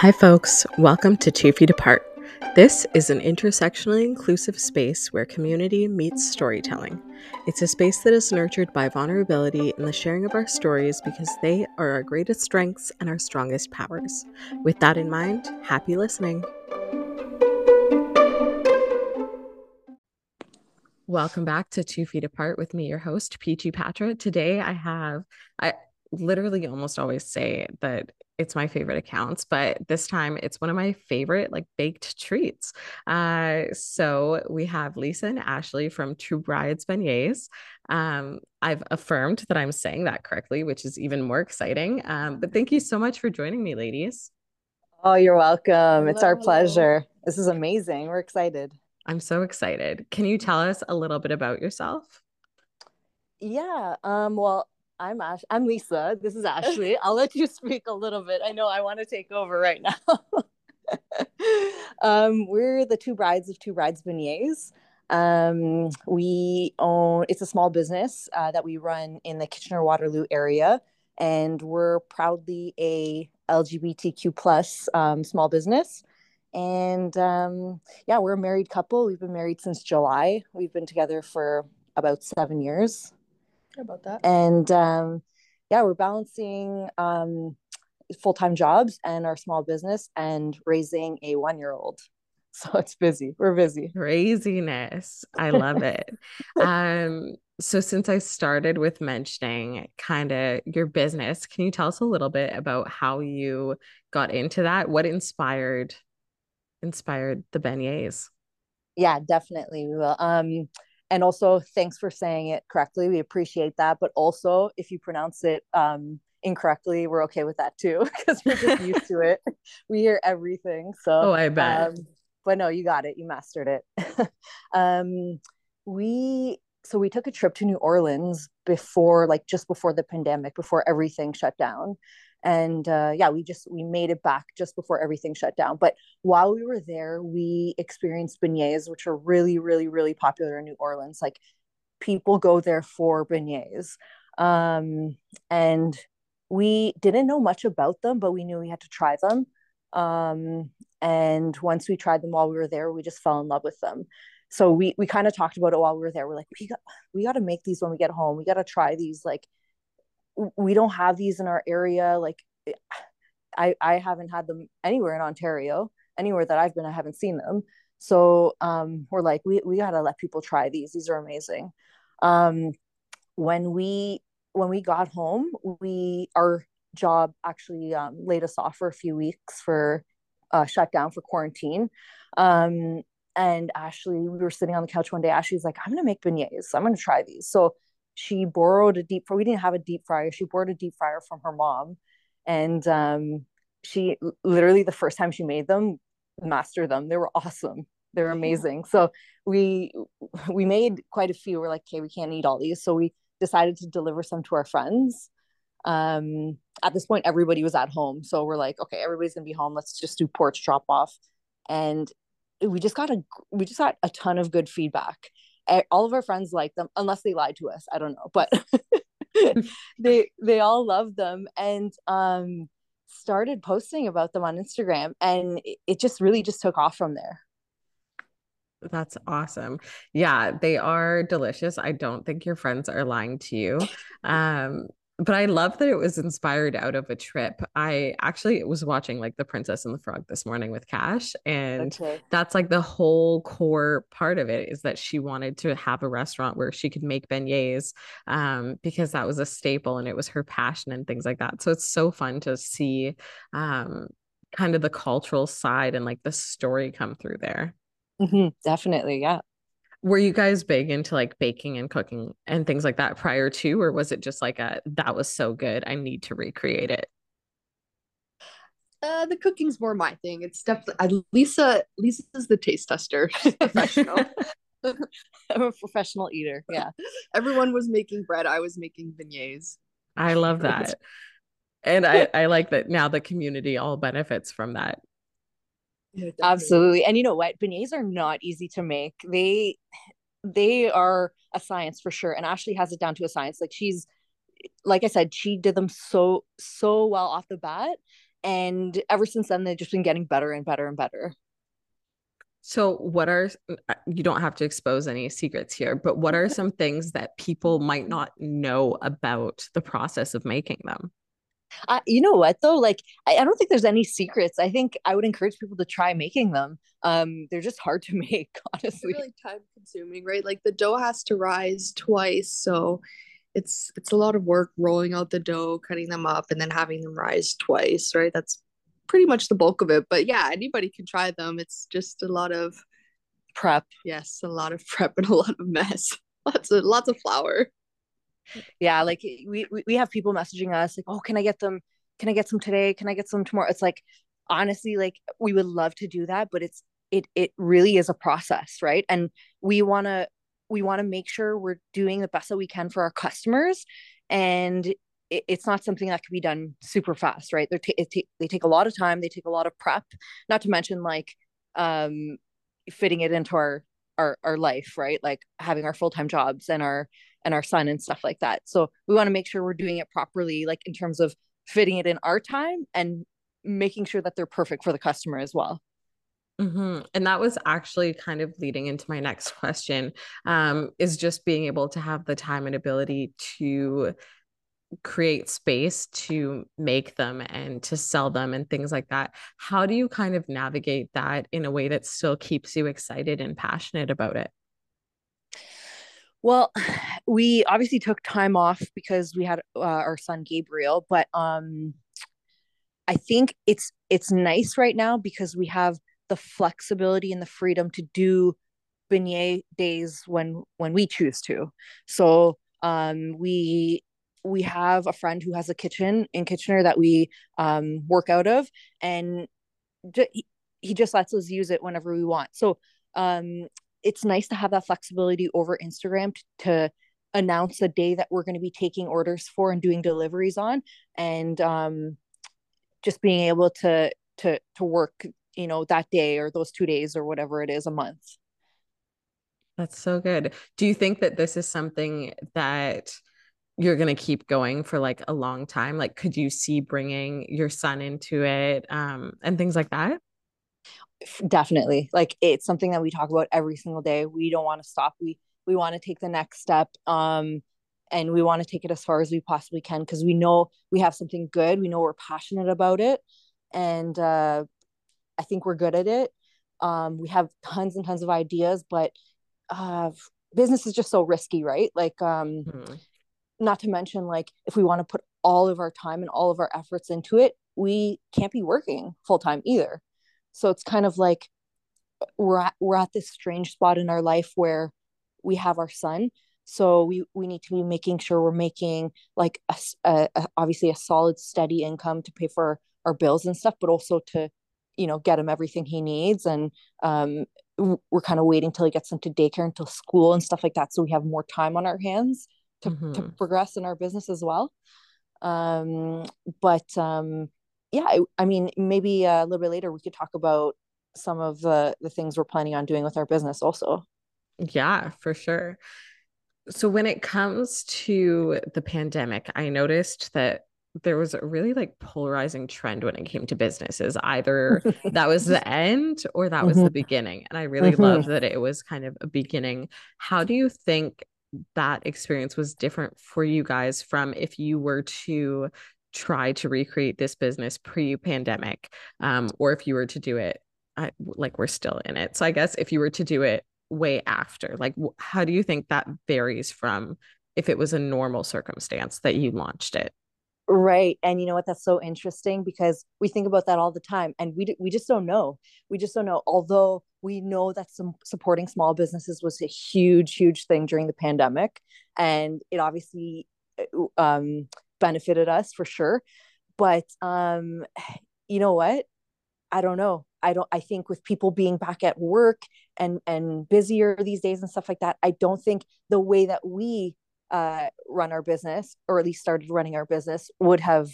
Hi, folks. Welcome to Two Feet Apart. This is an intersectionally inclusive space where community meets storytelling. It's a space that is nurtured by vulnerability and the sharing of our stories because they are our greatest strengths and our strongest powers. With that in mind, happy listening. Welcome back to Two Feet Apart with me, your host, Peachy Patra. Today I have, I literally almost always say that it's my favorite accounts, but this time it's one of my favorite like baked treats. Uh, so we have Lisa and Ashley from Two Brides Beignets. Um, I've affirmed that I'm saying that correctly, which is even more exciting. Um, but thank you so much for joining me, ladies. Oh, you're welcome. Hello, it's our pleasure. This is amazing. We're excited. I'm so excited. Can you tell us a little bit about yourself? Yeah. Um, well, I'm Ash. I'm Lisa. This is Ashley. I'll let you speak a little bit. I know I want to take over right now. um, we're the two brides of Two Brides Beignets. Um, we own. It's a small business uh, that we run in the Kitchener Waterloo area, and we're proudly a LGBTQ plus um, small business. And um, yeah, we're a married couple. We've been married since July. We've been together for about seven years about that. And um, yeah, we're balancing um, full time jobs and our small business and raising a one year old. So it's busy. We're busy. Craziness. I love it. um, so since I started with mentioning kind of your business, can you tell us a little bit about how you got into that? What inspired inspired the beignets? Yeah, definitely. We will. Um, and also thanks for saying it correctly we appreciate that but also if you pronounce it um, incorrectly we're okay with that too because we're just used to it. We hear everything so oh i bet. um, but no you got it you mastered it. Um, we so we took a trip to new orleans before like just before the pandemic before everything shut down and uh, yeah we just we made it back just before everything shut down. But while we were there we experienced beignets which are really really really popular in new orleans. Like people go there for beignets. Um, and we didn't know much about them but we knew we had to try them. Um, and once we tried them while we were there we just fell in love with them. So we we kind of talked about it while we were there. We're like we got we got to make these when we get home. We got to try these like we don't have these in our area like i i haven't had them anywhere in ontario anywhere that i've been i haven't seen them. So um we're like we, we got to let people try these these are amazing. Um when we when we got home we our job actually um, laid us off for a few weeks for uh, shut down for quarantine. Um and ashley we were sitting on the couch one day ashley's like i'm gonna make beignets. I'm gonna try these. So she borrowed a deep fryer. We didn't have a deep fryer. She borrowed a deep fryer from her mom. And um, she literally, the first time she made them, mastered them. They were awesome. They were amazing. So we we made quite a few. We're like, okay, we can't eat all these. So we decided to deliver some to our friends. Um, at this point, everybody was at home. So we're like, okay, everybody's gonna be home. Let's just do porch drop off. And we just got a we just got a ton of good feedback all of our friends like them unless they lied to us i don't know but they they all love them and um started posting about them on instagram and it, it just really just took off from there that's awesome. Yeah, they are delicious. I don't think your friends are lying to you. Um, but I love that it was inspired out of a trip. I actually was watching like The Princess and the Frog this morning with Cash, and okay. that's like the whole core part of it is that she wanted to have a restaurant where she could make beignets um, because that was a staple and it was her passion and things like that. So it's so fun to see um, kind of the cultural side and like the story come through there. Mm-hmm, definitely, yeah were you guys big into like baking and cooking and things like that prior to or was it just like a that was so good i need to recreate it uh the cooking's more my thing. It's definitely lisa lisa's the taste tester. Professional. I'm a professional eater yeah. Everyone was making bread i was making beignets. I love that. And i i like that now the community all benefits from that yeah, Absolutely. And you know what? Beignets are not easy to make. They they are a science for sure. And Ashley has it down to a science. Like she's like I said, she did them so so well off the bat. and ever since then they've just been getting better and better and better so what are uh, you don't have to expose any secrets here but what are some things that people might not know about the process of making them uh, you know what though like I, I, don't think there's any secrets. I think i would encourage people to try making them. Um they're just hard to make honestly. really time consuming right? Like the dough has to rise twice so it's it's a lot of work rolling out the dough cutting them up and then having them rise twice right? That's pretty much the bulk of it but yeah anybody can try them. It's just a lot of prep. Yes a lot of prep and a lot of mess. Lots of lots of flour yeah like we we have people messaging us like oh can i get them can i get some today? Can i get some tomorrow? It's like honestly like we would love to do that but it's it it really is a process right? And we want to we want to make sure we're doing the best that we can for our customers and it, it's not something that can be done super fast right? They t- they take a lot of time they take a lot of prep not to mention like um fitting it into our our our life right? Like having our full-time jobs and our and our son and stuff like that so we want to make sure we're doing it properly like in terms of fitting it in our time and making sure that they're perfect for the customer as well Mm-hmm. And that was actually kind of leading into my next question um, is just being able to have the time and ability to create space to make them and to sell them and things like that. How do you kind of navigate that in a way that still keeps you excited and passionate about it? Well, we obviously took time off because we had uh, our son Gabriel, but um I think it's it's nice right now because we have the flexibility and the freedom to do beignet days when when we choose to. So um, we we have a friend who has a kitchen in Kitchener that we um, work out of, and he, he just lets us use it whenever we want. So um, it's nice to have that flexibility over Instagram to, to announce the day that we're going to be taking orders for and doing deliveries on, and um, just being able to to to work you know that day or those two days or whatever it is a month. That's so good. Do you think that this is something that you're going to keep going for like a long time? Like could you see bringing your son into it um and things like that definitely like it's something that we talk about every single day we don't want to stop we we want to take the next step um and we want to take it as far as we possibly can because we know we have something good we know we're passionate about it and uh I think we're good at it. Um, we have tons and tons of ideas, but uh, business is just so risky, right? Like, um, mm-hmm. not to mention, like, if we want to put all of our time and all of our efforts into it, we can't be working full time either. So it's kind of like we're at, we're at this strange spot in our life where we have our son. So we, we need to be making sure we're making like a, a, a obviously a solid steady income to pay for our bills and stuff, but also to you know get him everything he needs and um, we're kind of waiting till he gets into daycare until school and stuff like that so we have more time on our hands to, mm-hmm. to progress in our business as well um, but um, yeah I, I, mean maybe a little bit later we could talk about some of the the things we're planning on doing with our business also yeah for sure so when it comes to the pandemic i noticed that there was a really like polarizing trend when it came to businesses. Either that was the end or that was mm-hmm. the beginning. And I really mm-hmm. love that it was kind of a beginning. How do you think that experience was different for you guys from if you were to try to recreate this business pre-pandemic um, or if you were to do it I, like we're still in it so i guess if you were to do it way after like how do you think that varies from if it was a normal circumstance that you launched it Right. And you know what? That's so interesting because we think about that all the time and we, we just don't know. We just don't know. Although we know that some supporting small businesses was a huge, huge thing during the pandemic. And it obviously uh, um, benefited us for sure. But um, you know what? I don't know. I don't I think with people being back at work and and busier these days and stuff like that, I don't think the way that we uh, run our business or at least started running our business would have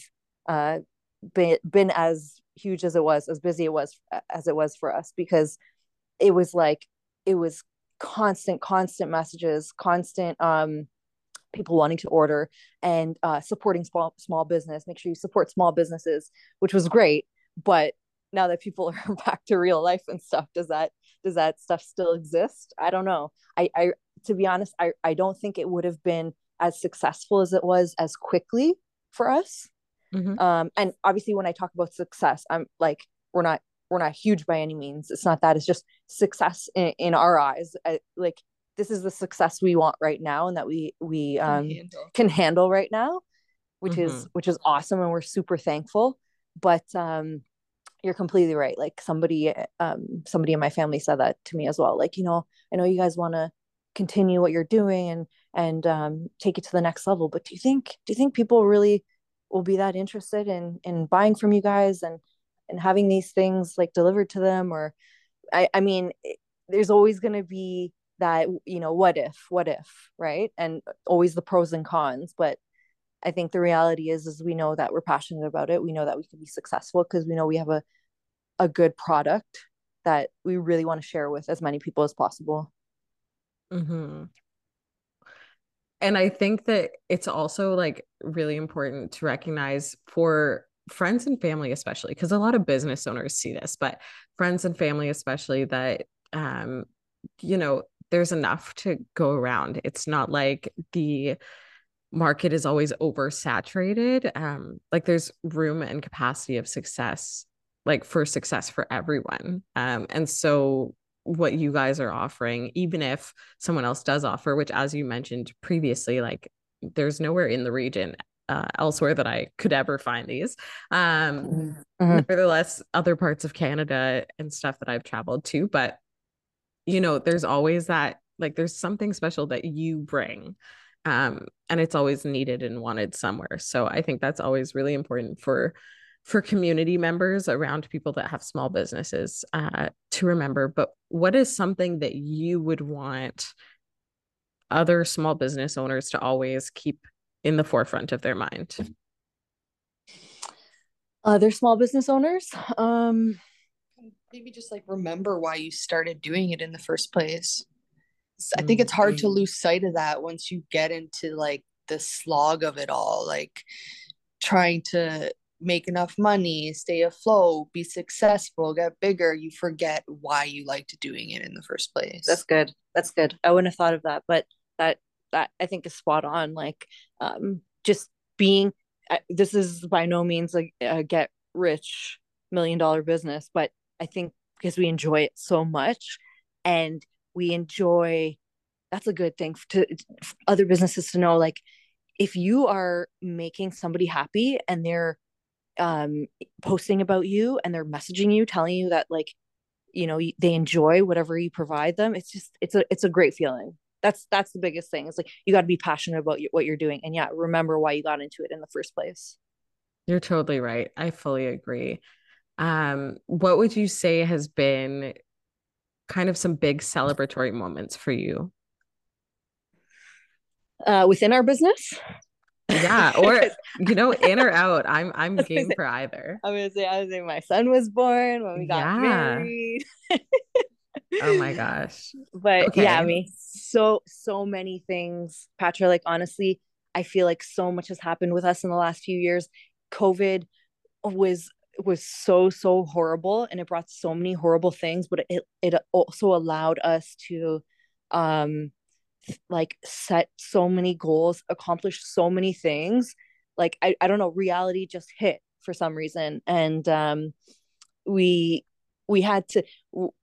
uh, been been as huge as it was as busy it was as it was for us because it was like it was constant constant messages constant um people wanting to order and uh, supporting small small business make sure you support small businesses which was great. But now that people are back to real life and stuff does that does that stuff still exist? I don't know. I i to be honest i i don't think it would have been as successful as it was as quickly for us. Mm-hmm. um and obviously when i talk about success i'm like we're not we're not huge by any means. It's not that it's just success in, in our eyes. I, like this is the success we want right now and that we we um, can, handle. can handle right now which mm-hmm. is which is awesome and we're super thankful but um you're completely right like somebody um somebody in my family said that to me as well like you know i know you guys want to continue what you're doing and and um take it to the next level but do you think do you think people really will be that interested in in buying from you guys and and having these things like delivered to them or i i mean there's always going to be that you know what if what if right? And always the pros and cons but i think the reality is is we know that we're passionate about it. We know that we can be successful because we know we have a a good product that we really want to share with as many people as possible. Mm-hmm. and i think that it's also like really important to recognize for friends and family especially because a lot of business owners see this but friends and family especially that um you know there's enough to go around. It's not like the market is always oversaturated. Um, like there's room and capacity of success, like for success for everyone. Um, and so what you guys are offering, even if someone else does offer, which as you mentioned previously, like there's nowhere in the region uh, elsewhere that I could ever find these. Um, mm-hmm. mm-hmm. Nevertheless, other parts of Canada and stuff that I've traveled to, but you know, there's always that like there's something special that you bring. Um, and it's always needed and wanted somewhere. So I think that's always really important for for community members around people that have small businesses uh, to remember. But what is something that you would want other small business owners to always keep in the forefront of their mind? Other small business owners, um, maybe just like remember why you started doing it in the first place. I think it's hard to mm-hmm. lose sight of that once you get into like the slog of it all, like trying to make enough money, stay afloat, be successful, get bigger. You forget why you liked doing it in the first place. That's good. That's good. I wouldn't have thought of that, but that that I think is spot on. Like, um, just being. This is by no means like a get rich million dollar business, but I think because we enjoy it so much and we enjoy that's a good thing to other businesses to know like if you are making somebody happy and they're um posting about you and they're messaging you telling you that like you know they enjoy whatever you provide them it's just it's a it's a great feeling. That's that's the biggest thing. It's like you got to be passionate about what you're doing and yeah remember why you got into it in the first place. You're totally right. I fully agree um, what would you say has been kind of some big celebratory moments for you? Uh, within our business? Yeah, or you know, in or out. I'm I'm game say, for either. I'm gonna say I was say my son was born when we got yeah. married. oh my gosh. But okay. yeah, I mean, so so many things, Patra. Like honestly, I feel like so much has happened with us in the last few years. COVID was was so so horrible and it brought so many horrible things but it it also allowed us to um like set so many goals accomplish so many things. Like I, I don't know reality just hit for some reason and um we we had to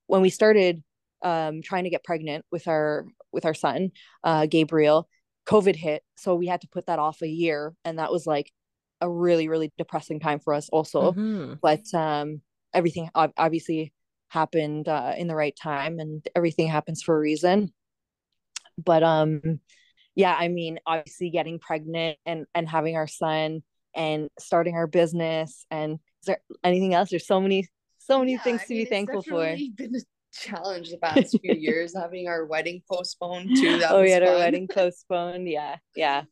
when we started um trying to get pregnant with our with our son uh Gabriel covid hit so we had to put that off a year and that was like a really really depressing time for us also. Mm-hmm. but um everything obviously happened uh, in the right time and everything happens for a reason. But um yeah i mean obviously getting pregnant and and having our son and starting our business and is there anything else? There's so many so many yeah, things I to mean, be thankful for. been a challenge the past few years having our wedding postponed too that oh we had fun. our wedding postponed. Yeah yeah.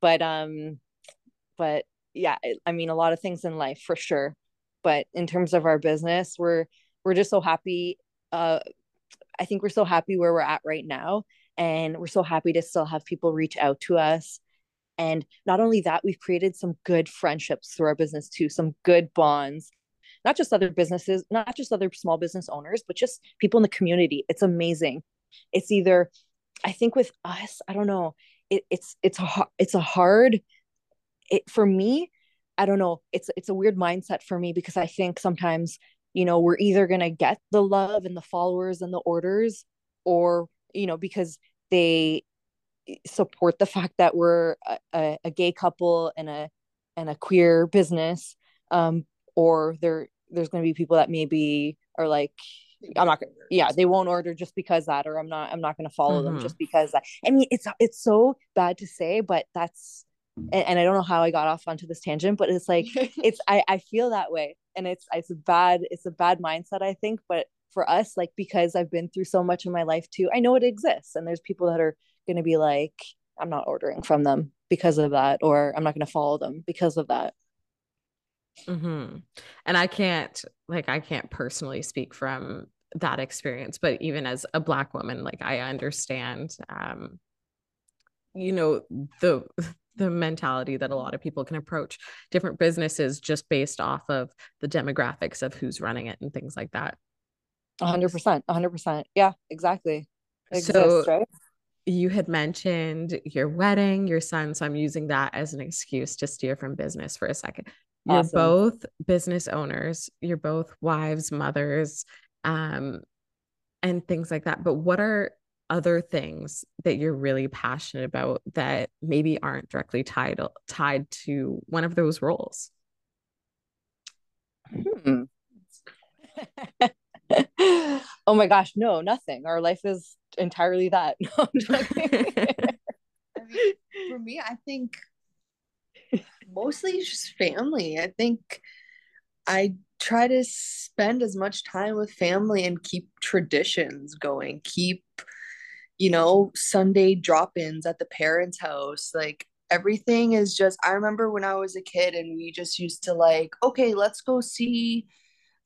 But um but yeah, I mean, a lot of things in life for sure. But in terms of our business, we're we're just so happy. Uh, I think we're so happy where we're at right now, and we're so happy to still have people reach out to us and not only that we've created some good friendships through our business too some good bonds not just other businesses not just other small business owners but just people in the community it's amazing it's either i think with us i don't know it, it's it's a it's a hard it for me i don't know it's it's a weird mindset for me because i think sometimes you know we're either going to get the love and the followers and the orders or you know because they support the fact that we're a, a gay couple and a and a queer business um or there there's going to be people that maybe are like I'm not gonna yeah they won't order just because that or I'm not I'm not gonna follow mm-hmm. them just because that I mean it's it's so bad to say but that's and, and, I don't know how I got off onto this tangent but it's like it's I, I feel that way. And it's it's a bad it's a bad mindset I think but for us like because I've been through so much in my life too I know it exists. And there's people that are gonna be like I'm not ordering from them because of that or I'm not gonna follow them because of that. Mm-hmm. And I can't, like, I can't personally speak from that experience, but even as a Black woman, like, I understand, um, you know, the, the mentality that a lot of people can approach different businesses just based off of the demographics of who's running it and things like that. 100%. 100%. Yeah, exactly. Exists, so, right? you had mentioned your wedding, your son. So I'm using that as an excuse to steer from business for a second. You're awesome. both business owners, you're both wives, mothers, um, and things like that. But what are other things that you're really passionate about that maybe aren't directly tied tied to one of those roles? Hmm. oh my gosh, no, nothing. Our life is entirely that. No, I mean, for me, I think mostly just family. I think I try to spend as much time with family and keep traditions going, keep, you know, Sunday drop ins at the parents' house. Like everything is just, I remember when I was a kid and we just used to like, okay, let's go see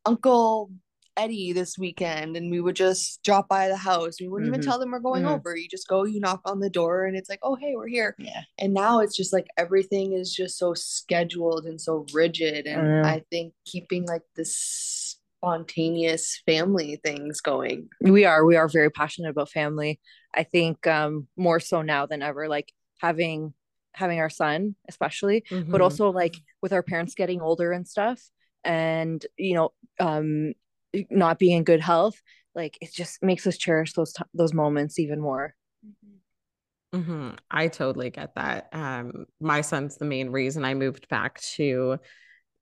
Uncle Eddie this weekend and we would just drop by the house. We wouldn't mm-hmm. even tell them we're going mm-hmm. over. You just go, you knock on the door and it's like, oh, hey, we're here. Yeah. And now it's just like everything is just so scheduled and so rigid. And mm-hmm. I think keeping like this spontaneous family things going. We are, we are very passionate about family. I think um more so now than ever, like having having our son especially but mm-hmm. also like with our parents getting older and stuff and you know um not being in good health like it just makes us cherish those t- those moments even more mm-hmm. mm-hmm. i totally get that um my son's the main reason i moved back to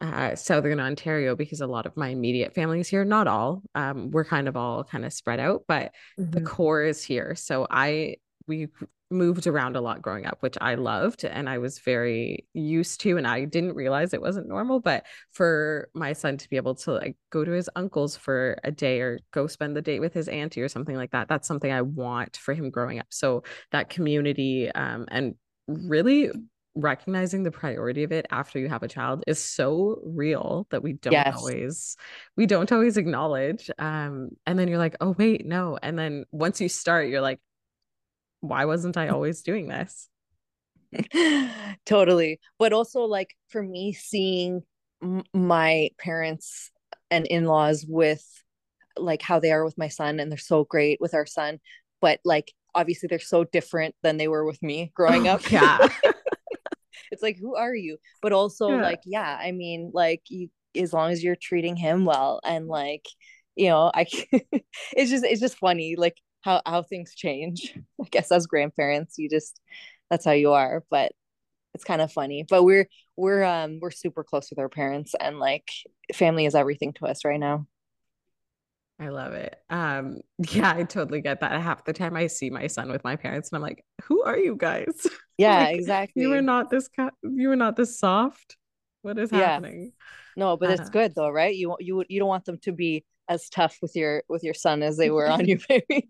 uh, southern ontario because a lot of my immediate family is here not all um we're kind of all kind of spread out but mm-hmm. the core is here so i we moved around a lot growing up, which I loved and I was very used to. And I didn't realize it wasn't normal. But for my son to be able to like go to his uncle's for a day or go spend the day with his auntie or something like that, that's something I want for him growing up. So that community um, and really recognizing the priority of it after you have a child is so real that we don't yes. always we don't always acknowledge um and then you're like oh wait no and then once you start you're like why wasn't I always doing this? totally. But also, like, for me, seeing m- my parents and in laws with like how they are with my son, and they're so great with our son, but like, obviously, they're so different than they were with me growing oh, up. Yeah. it's like, who are you? But also, yeah. like, yeah, I mean, like, you, as long as you're treating him well and like, you know, I, it's just, it's just funny. Like, how how things change. I guess as grandparents, you just that's how you are. But it's kind of funny. But we're we're um we're super close with our parents and like family is everything to us right now. I love it. Um, yeah, I totally get that. Half the time I see my son with my parents and I'm like, who are you guys? Yeah, like, exactly. You were not this you were not this soft. What is yeah. happening? No, but uh, it's good though, right? You you you don't want them to be as tough with your with your son as they were on you baby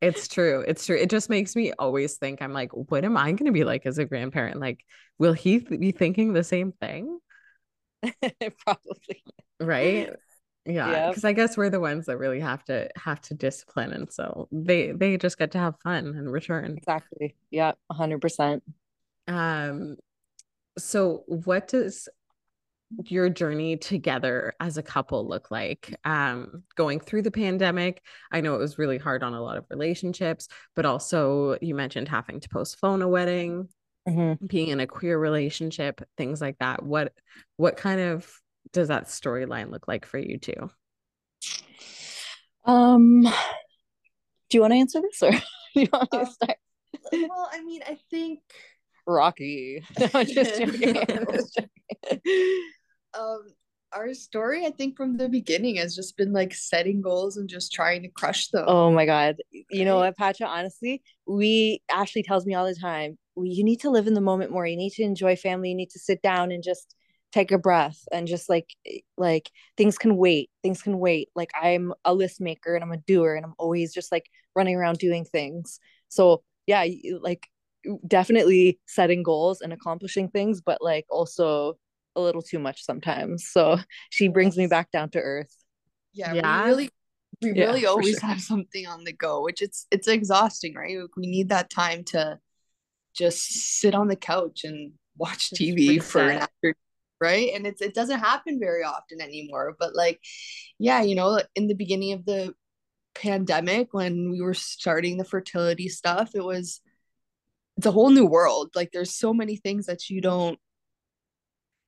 it's true it's true it just makes me always think i'm like what am i going to be like as a grandparent like will he th- be thinking the same thing probably right Yeah, because I guess we're the ones that really have to have to discipline, and so they they just get to have fun and return. Exactly. Yeah, hundred percent. Um, so what does your journey together as a couple look like um going through the pandemic i know it was really hard on a lot of relationships but also you mentioned having to postpone a wedding mm-hmm. being in a queer relationship things like that what what kind of does that storyline look like for you too? um do you want to answer this or do you want me to um, start? well i mean i think rocky. No, just joking. um our story i think from the beginning has just been like setting goals and just trying to crush them. Oh my god. You know what Patcha honestly we ashley tells me all the time you need to live in the moment more. You need to enjoy family. You need to sit down and just take a breath and just like eh, like things can wait things can wait like i'm a list maker and i'm a doer and i'm always just like running around doing things so yeah like definitely setting goals and accomplishing things but like also a little too much sometimes. So she brings me back down to earth. Yeah, yeah. we really we yeah, really always sure. have something on the go, which it's it's exhausting, right? We need that time to just sit on the couch and watch TV for an after right and it's it doesn't happen very often anymore but like yeah you know in the beginning of the pandemic when we were starting the fertility stuff it was it's a whole new world like there's so many things that you don't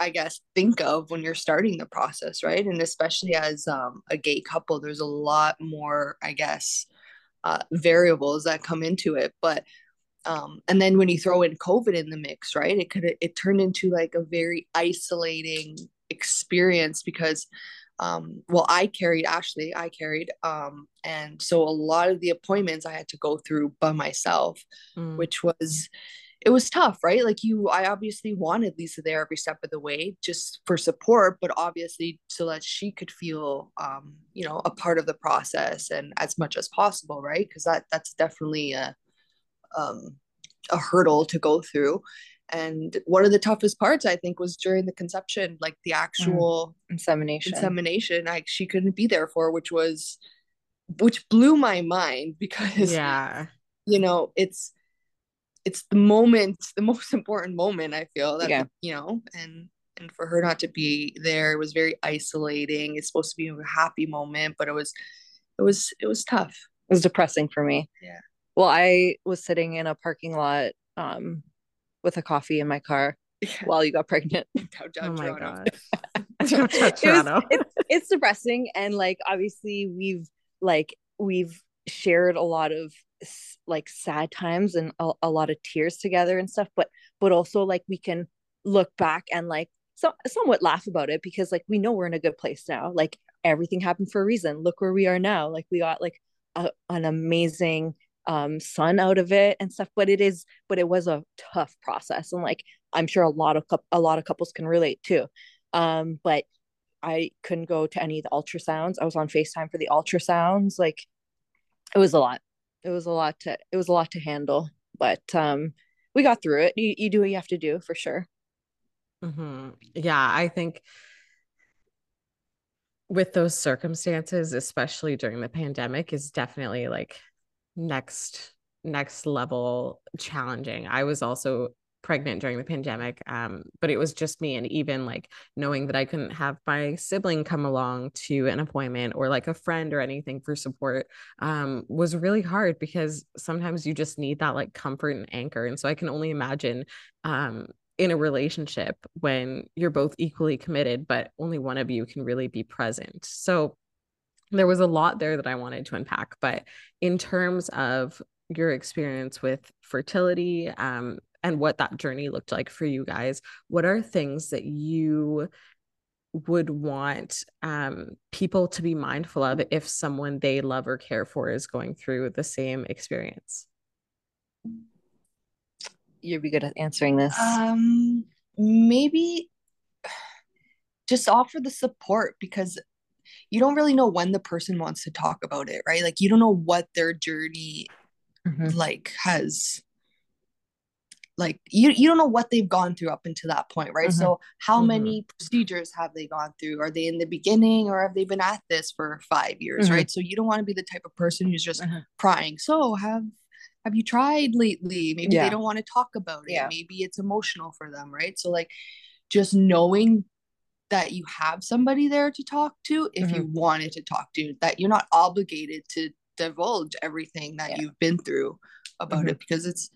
I guess, think of when you're starting the process, right? And especially as um, a gay couple, there's a lot more, I guess, uh, variables that come into it. But um, and then when you throw in COVID in the mix, right? It could it turned into like a very isolating experience because um well i carried ashley i carried um and so a lot of the appointments i had to go through by myself mm. which was it was tough, right? Like you, I obviously wanted Lisa there every step of the way just for support, but obviously so that she could feel, um, you know, a part of the process and as much as possible, right? Because that that's definitely a, um, a hurdle to go through. And one of the toughest parts, I think, was during the conception, like the actual mm. insemination. Insemination, like she couldn't be there for, which was, which blew my mind because, yeah, you know, it's it's the moment the most important moment i feel that yeah. you know and and for her not to be there it was very isolating it's supposed to be a happy moment but it was it was it was tough it was depressing for me yeah well i was sitting in a parking lot um with a coffee in my car yeah. while you got pregnant. Oh my god it was, it's, it's depressing and like obviously we've like we've shared a lot of like sad times and a, a lot of tears together and stuff but but also like we can look back and like so, somewhat laugh about it because like we know we're in a good place now. Like everything happened for a reason. Look where we are now. Like we got like a, an amazing um son out of it and stuff but it is but it was a tough process and like i'm sure a lot of a lot of couples can relate too. Um but i couldn't go to any of the ultrasounds. I was on facetime for the ultrasounds like it was a lot. It was a lot to it was a lot to handle but um we got through it. You, you do what you have to do for sure. Mm-hmm. yeah i think with those circumstances especially during the pandemic is definitely like next next level challenging. I was also pregnant during the pandemic um, but it was just me and even like knowing that i couldn't have my sibling come along to an appointment or like a friend or anything for support um, was really hard because sometimes you just need that like comfort and anchor. And so i can only imagine um, in a relationship when you're both equally committed but only one of you can really be present. So there was a lot there that I wanted to unpack, but in terms of your experience with fertility um, and what that journey looked like for you guys what are things that you would want um, people to be mindful of if someone they love or care for is going through the same experience? You'd be good at answering this. Um maybe just offer the support because you don't really know when the person wants to talk about it right like you don't know what their journey mm-hmm. like has like you you don't know what they've gone through up until that point right mm-hmm. so how mm-hmm. many procedures have they gone through are they in the beginning or have they been at this for five years mm-hmm. right so you don't want to be the type of person who's just mm-hmm. prying so have have you tried lately maybe yeah. they don't want to talk about it yeah. maybe it's emotional for them right so like just knowing that you have somebody there to talk to if you mm-hmm. wanted to talk to that you're not obligated to divulge everything that yeah. you've been through about mm-hmm. it because it's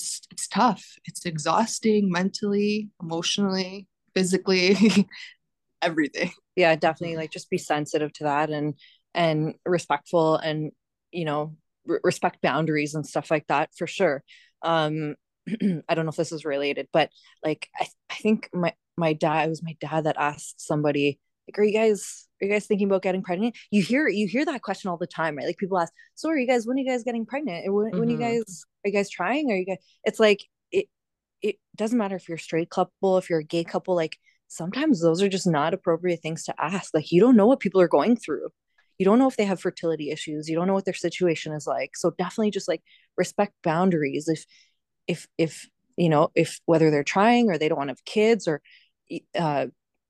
it's it's tough. It's exhausting mentally, emotionally, physically, everything. Yeah, definitely like just be sensitive to that and and respectful and you know r- respect boundaries and stuff like that for sure. Um I don't know if this is related, but like I, I think my my dad it was my dad that asked somebody like are you guys are you guys thinking about getting pregnant? You hear you hear that question all the time right? Like people ask so are you guys when are you guys getting pregnant? When, mm-hmm. when you guys are you guys trying? Are you guys it's like it it doesn't matter if you're a straight couple if you're a gay couple like sometimes those are just not appropriate things to ask. Like you don't know what people are going through. You don't know if they have fertility issues. You don't know what their situation is like. So definitely just like respect boundaries. If if if you know if whether they're trying or they don't want to have kids or uh,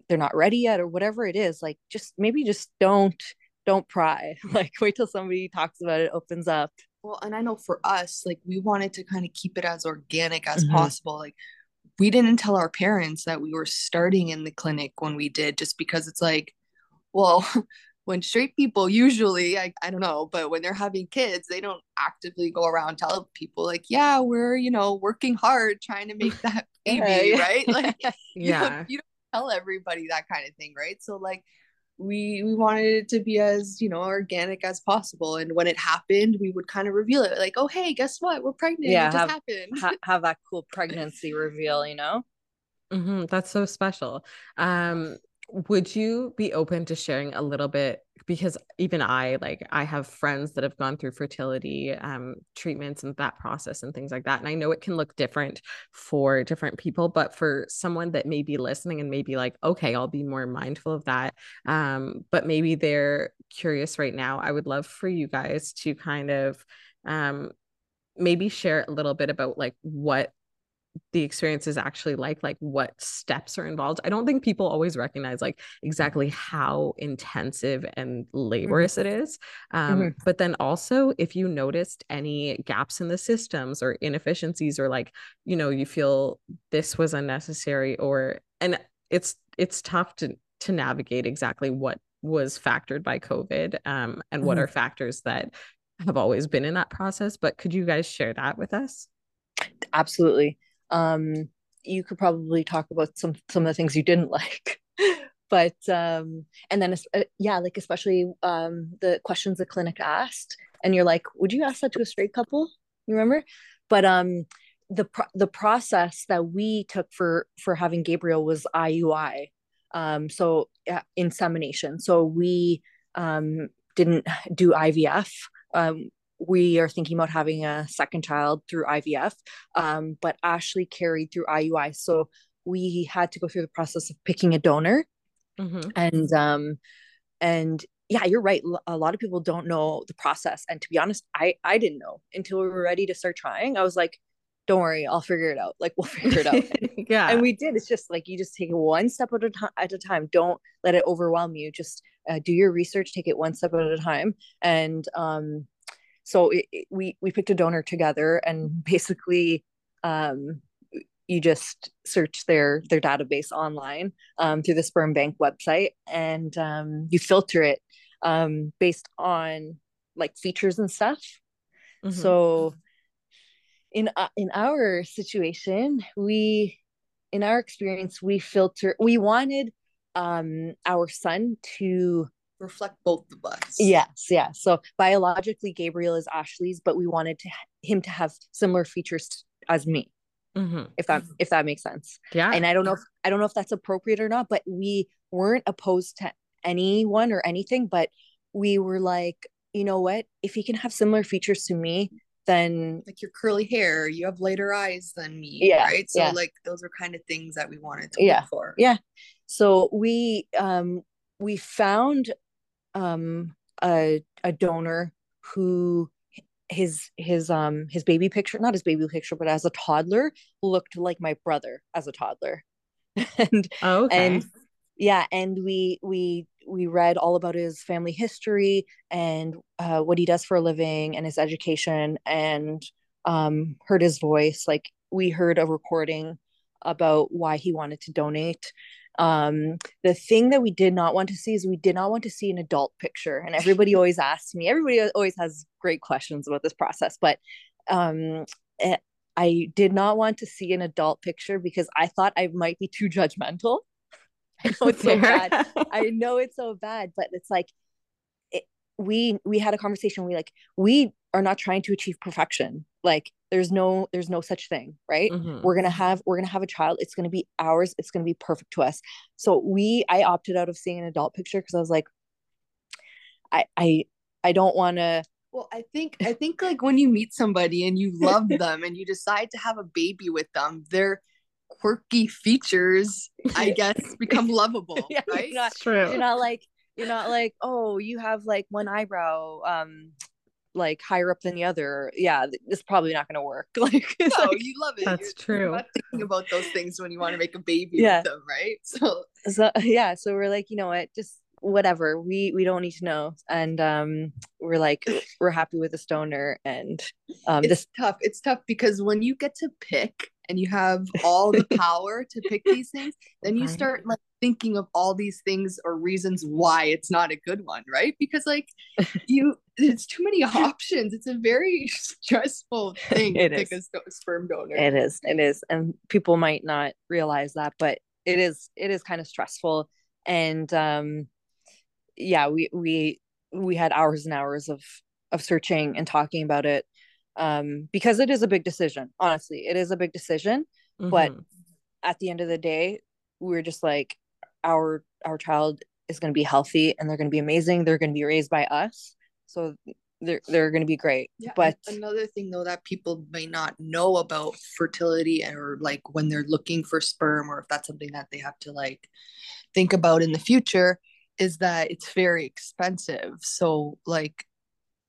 they're not ready yet or whatever it is like just maybe just don't don't pry like wait till somebody talks about it opens up well and i know for us like we wanted to kind of keep it as organic as mm-hmm. possible like we didn't tell our parents that we were starting in the clinic when we did just because it's like well when straight people usually I, I don't know but when they're having kids they don't actively go around tell people like yeah we're you know working hard trying to make that baby right? Like yeah you don't, you don't tell everybody that kind of thing, right? So like we we wanted it to be as you know organic as possible and when it happened we would kind of reveal it like oh hey guess what? We're pregnant. Yeah it have, happened. ha- have that cool pregnancy reveal you know? Mm-hmm. that's so special. Um would you be open to sharing a little bit because even i like i have friends that have gone through fertility um, treatments and that process and things like that and i know it can look different for different people but for someone that may be listening and maybe like okay i'll be more mindful of that um, but maybe they're curious right now i would love for you guys to kind of um, maybe share a little bit about like what the experience is actually like like what steps are involved i don't think people always recognize like exactly how intensive and laborious mm-hmm. it is um, mm-hmm. but then also if you noticed any gaps in the systems or inefficiencies or like you know you feel this was unnecessary or and it's it's tough to to navigate exactly what was factored by covid um, and mm-hmm. what are factors that have always been in that process but could you guys share that with us absolutely um, you could probably talk about some some of the things you didn't like. But um and then uh, yeah like especially um the questions the clinic asked and you're like would you ask that to a straight couple? You remember? But um the pro- the process that we took for for having gabriel was iui um so uh, insemination. So we um didn't do ivf um we are thinking about having a second child through IVF, um, but Ashley carried through IUI. So we had to go through the process of picking a donor. Mm-hmm. And um, and yeah, you're right. A lot of people don't know the process. And to be honest, I I didn't know until we were ready to start trying. I was like, don't worry, I'll figure it out. Like we'll figure it out. yeah. And we did. It's just like you just take one step at a time at a time. Don't let it overwhelm you. Just uh, do your research, take it one step at a time. And um so it, it, we we picked a donor together and basically um, you just search their their database online um, through the sperm bank website and um, you filter it um, based on like features and stuff mm-hmm. so in uh, in our situation we in our experience we filter we wanted um our son to reflect both of us. Yes, yeah. So biologically, Gabriel is Ashley's, but we wanted to him to have similar features as me. Mm-hmm. If that if that makes sense. Yeah. And I don't know if I don't know if that's appropriate or not, but we weren't opposed to anyone or anything, but we were like, you know what? If he can have similar features to me, then like your curly hair, you have lighter eyes than me, yeah, right? So yeah. like those are kind of things that we wanted to yeah. for. Yeah. So we um we found um, a, a donor who his his um his baby picture not his baby picture but as a toddler looked like my brother as a toddler. And Oh, okay. and yeah and we we we read all about his family history and uh, what he does for a living and his education and um heard his voice. Like we heard a recording about why he wanted to donate um the thing that we did not want to see is we did not want to see an adult picture and everybody always asks me everybody always has great questions about this process but um eh, i did not want to see an adult picture because i thought i might be too judgmental. I know it's so bad. I know it's so bad but it's like it, we we had a conversation we like we are not trying to achieve perfection. Like there's no there's no such thing right Mhm. we're gonna have we're gonna have a child it's gonna be ours it's gonna be perfect to us so we i opted out of seeing an adult picture because i was like i i i don't want to Well, I think I think like when you meet somebody and you love them and you decide to have a baby with them, their quirky features, I guess, become lovable, Yeah, you're right? not- It's true. you're not like you're not like oh you have like one eyebrow um like higher up than the other yeah it's probably not gonna work like it's No, like- you love it. That's you're, true. You're not thinking about those things when you want to make a baby Yeah. with them, right? So so yeah so we're like you know what just whatever we we don't need to know and um we're like we're happy with the stoner and um it's this tough. It's tough because when you get to pick and you have all the power to pick these things, then you start like thinking of all these things or reasons why it's not a good one, right? Because like you, it's too many options. It's a very stressful thing It to pick a is. sperm donor. it is it is and people might not realize that but it is it is kind of stressful and um yeah we we we had hours and hours of of searching and talking about it um because it is a big decision honestly it is a big decision but Mhm. at the end of the day we are just like our our child is going to be healthy and they're going to be amazing they're going to be raised by us so they're they're going to be great Yeah, but another thing though that people may not know about fertility or like when they're looking for sperm or if that's something that they have to like think about in the future is that it's very expensive. So like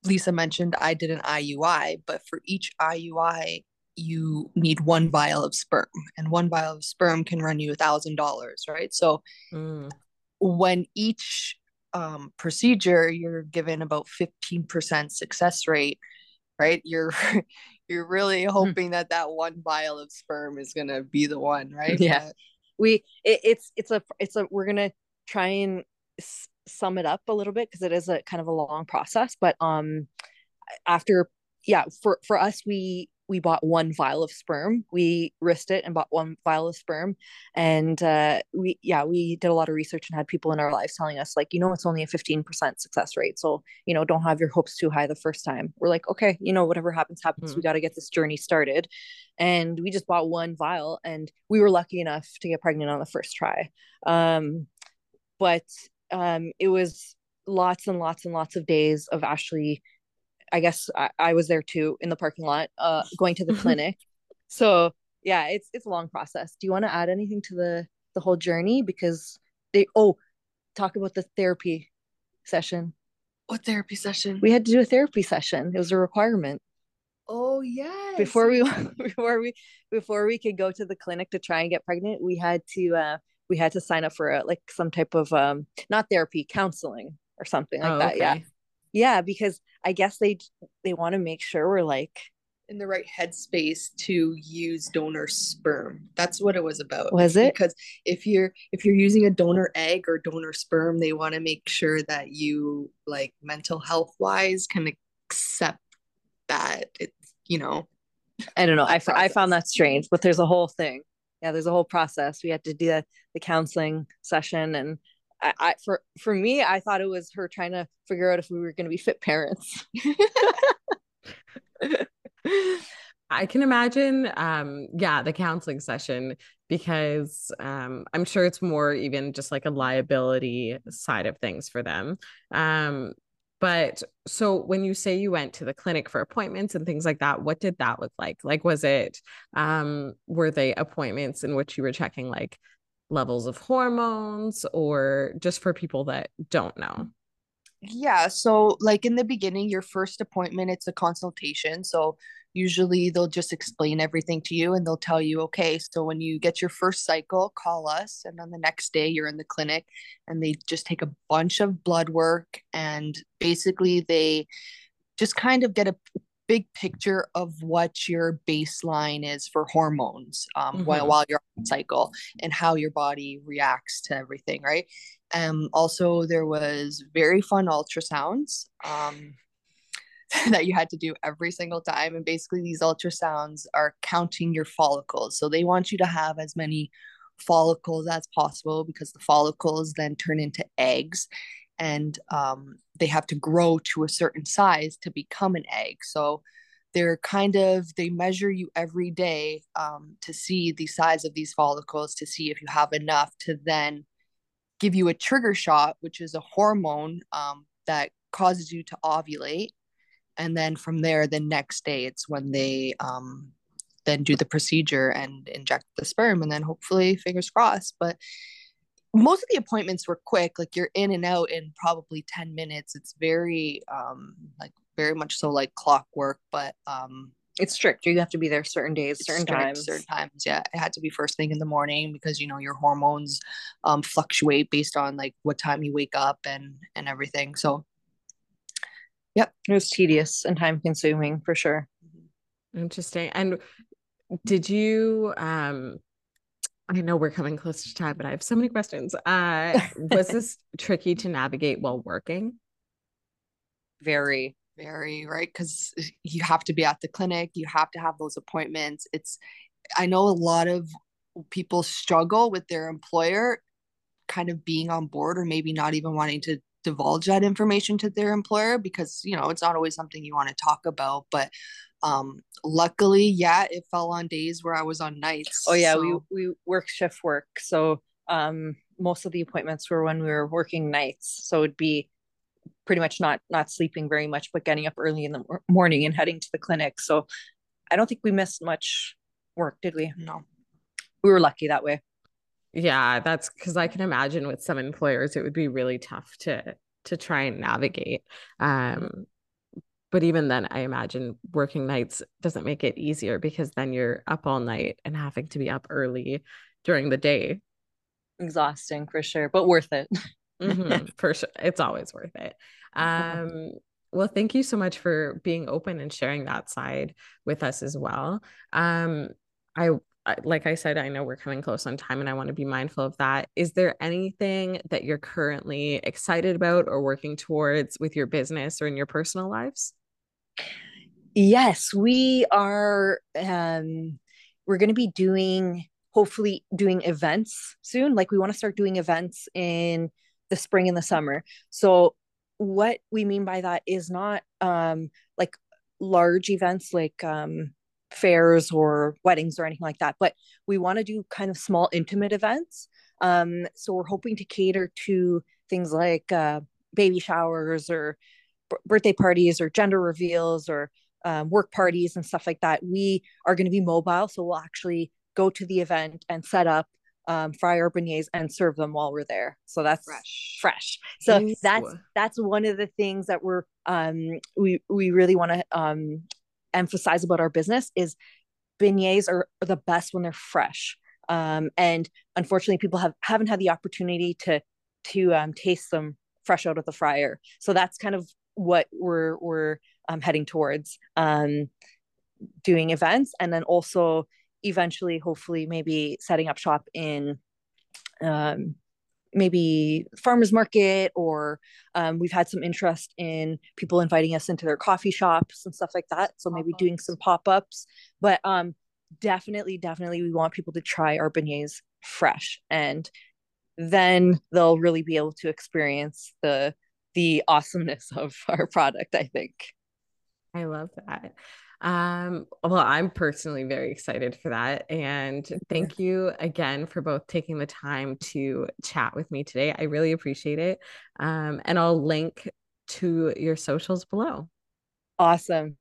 Lisa mentioned I did an IUI, but for each IUI you need one vial of sperm and one vial of sperm can run you a thousand dollars, right? So Mm. when each um, procedure you're given about 15% success rate right? You're you're really hoping that that one vial of sperm is going to be the one right? Yeah. But we it, it's it's a it's a we're gonna try and s- sum it up a little bit because it is a kind of a long process but um after yeah for for us we we bought one vial of sperm. We risked it and bought one vial of sperm. And uh we yeah we did a lot of research and had people in our lives telling us like you know it's only a 15% success rate so you know don't have your hopes too high the first time. We're like okay you know whatever happens happens. Mhm. we got to get this journey started. And we just bought one vial and we were lucky enough to get pregnant on the first try. Um but um it was lots and lots and lots of days of actually i guess i, I was there too in the parking lot uh going to the clinic. So yeah it's it's a long process. Do you want to add anything to the the whole journey? Because they oh talk about the therapy session. What therapy session? We had to do a therapy session. It was a requirement. Oh yes. Before we before we before we could go to the clinic to try and get pregnant we had to uh we had to sign up for a, like some type of um not therapy counseling or something like Oh, that okay. yeah because i guess they they want to make sure we're like in the right headspace to use donor sperm. That's what it was about. Was it? because if you're if you're using a donor egg or donor sperm they want to make sure that you like mental health wise can accept that it's you know i don't know. I, That found that strange but there's a whole thing. Yeah there's a whole process. We had to do the, the counseling session and I, I for for me i thought it was her trying to figure out if we were going to be fit parents I can imagine, um, yeah, the counseling session because um, I'm sure it's more even just like a liability side of things for them. Um, but so when you say you went to the clinic for appointments and things like that, what did that look like? Like, was it, um, were they appointments in which you were checking like levels of hormones or just for people that don't know? Yeah, so like in the beginning, your first appointment, it's a consultation. So usually they'll just explain everything to you and they'll tell you, okay, so when you get your first cycle, call us. And then the next day you're in the clinic and they just take a bunch of blood work and basically they just kind of get a big picture of what your baseline is for hormones um, mm-hmm. while, while you're on cycle and how your body reacts to everything, right? Um, also, there was very fun ultrasounds um, that you had to do every single time. And basically, these ultrasounds are counting your follicles. So they want you to have as many follicles as possible because the follicles then turn into eggs and um, they have to grow to a certain size to become an egg. So they're kind of they measure you every day um, to see the size of these follicles to see if you have enough to then give you a trigger shot, which is a hormone um, that causes you to ovulate. And then from there, the next day, it's when they um, then do the procedure and inject the sperm, and then hopefully, fingers crossed. But most of the appointments were quick like you're in and out in probably 10 minutes. It's very um like very much so like clockwork but um it's strict. You have to be there certain days certain strict, times. certain times yeah. It had to be first thing in the morning because you know your hormones um fluctuate based on like what time you wake up and and everything so yep. It was tedious and time consuming for sure. Interesting. And did you um I know we're coming close to time, but I have so many questions. Uh, was this tricky to navigate while working? Very, very, right? Because you have to be at the clinic, you have to have those appointments. It's, I know a lot of people struggle with their employer kind of being on board or maybe not even wanting to divulge that information to their employer because, you know, it's not always something you want to talk about. But um luckily yeah it fell on days where i was on nights oh yeah so. we we work shift work so um most of the appointments were when we were working nights so it'd be pretty much not not sleeping very much but getting up early in the morning and heading to the clinic so i don't think we missed much work did we no we were lucky that way yeah that's because i can imagine with some employers it would be really tough to to try and navigate um but even then i imagine working nights doesn't make it easier because then you're up all night and having to be up early during the day exhausting for sure but worth it mm-hmm, for sure it's always worth it um well thank you so much for being open and sharing that side with us as well um i like I said, I know we're coming close on time and I want to be mindful of that. Is there anything that you're currently excited about or working towards with your business or in your personal lives? Yes, we are. Um, we're going to be doing, hopefully, doing events soon. Like we want to start doing events in the spring and the summer. So, what we mean by that is not um, like large events like um, fairs or weddings or anything like that, but we want to do kind of small, intimate events. Um, so, we're hoping to cater to things like uh, baby showers or birthday parties or gender reveals or um, work parties and stuff like that, we are going to be mobile. So we'll actually go to the event and set up um, fry our beignets and serve them while we're there. So that's fresh. Fresh. So Ooh. that's that's one of the things that we're um, we we really want to um, emphasize about our business is beignets are, are the best when they're fresh. Um, and unfortunately, people have haven't had the opportunity to to um, taste them fresh out of the fryer. So that's kind of what we're we're um, heading towards um, doing events and then also eventually hopefully maybe setting up shop in um, maybe farmers market or um, we've had some interest in people inviting us into their coffee shops and stuff like that. So maybe doing some pop-ups but um definitely definitely we want people to try our beignets fresh and then they'll really be able to experience the the awesomeness of our product, I think. I love that. Um, well, I'm personally very excited for that. And thank you again for both taking the time to chat with me today. I really appreciate it. Um, and I'll link to your socials below. Awesome.